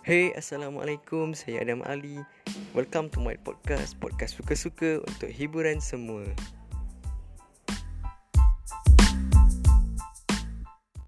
Hey, Assalamualaikum. Saya Adam Ali. Welcome to my podcast. Podcast suka-suka untuk hiburan semua.